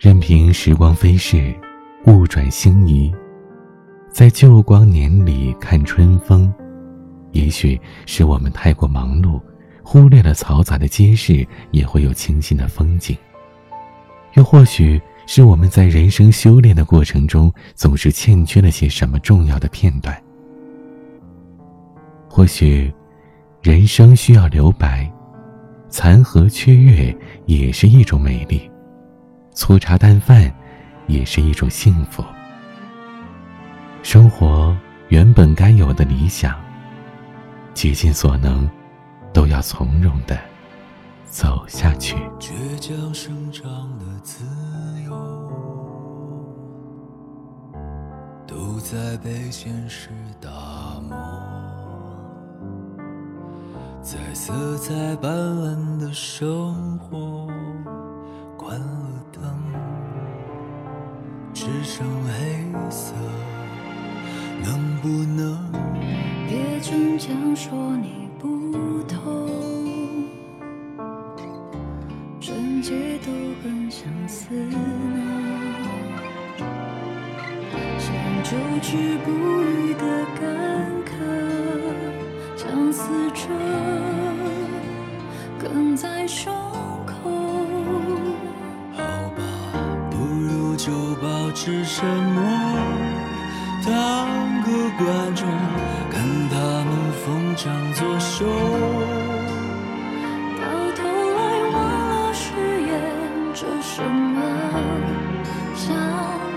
任凭时光飞逝，物转星移，在旧光年里看春风，也许是我们太过忙碌，忽略了嘈杂的街市也会有清新的风景；又或许是我们在人生修炼的过程中，总是欠缺了些什么重要的片段。或许，人生需要留白，残荷缺月也是一种美丽。粗茶淡饭，也是一种幸福。生活原本该有的理想，竭尽所能，都要从容的走下去。倔强生长的自由，都在被现实打磨。在色彩斑斓的生活，关了。只剩黑色，能不能别逞强说你不懂？纯洁都很相似呢。像久治不愈的保持沉默，当个观众，看他们疯长作秀。到头来忘了誓言着什么，向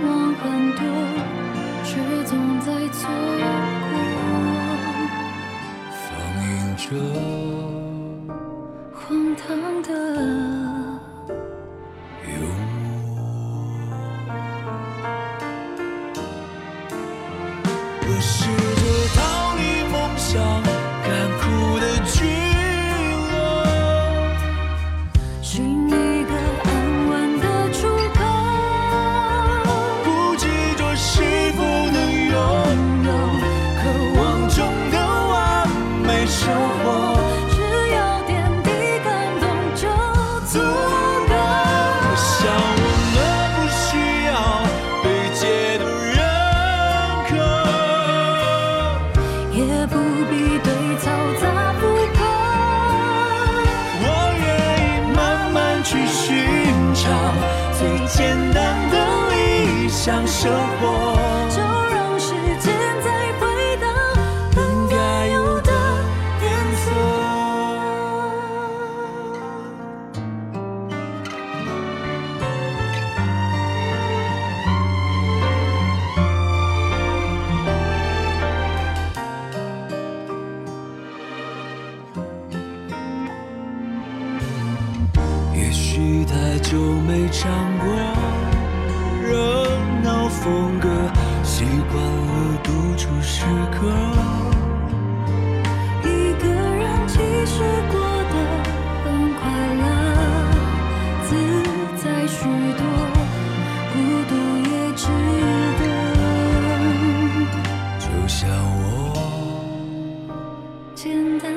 往很多，却总在错过。放映着生活就让时间再回到本该有的。也。许太久没唱过一个人其实过得很快乐自在许多孤独也值得。就像我。简单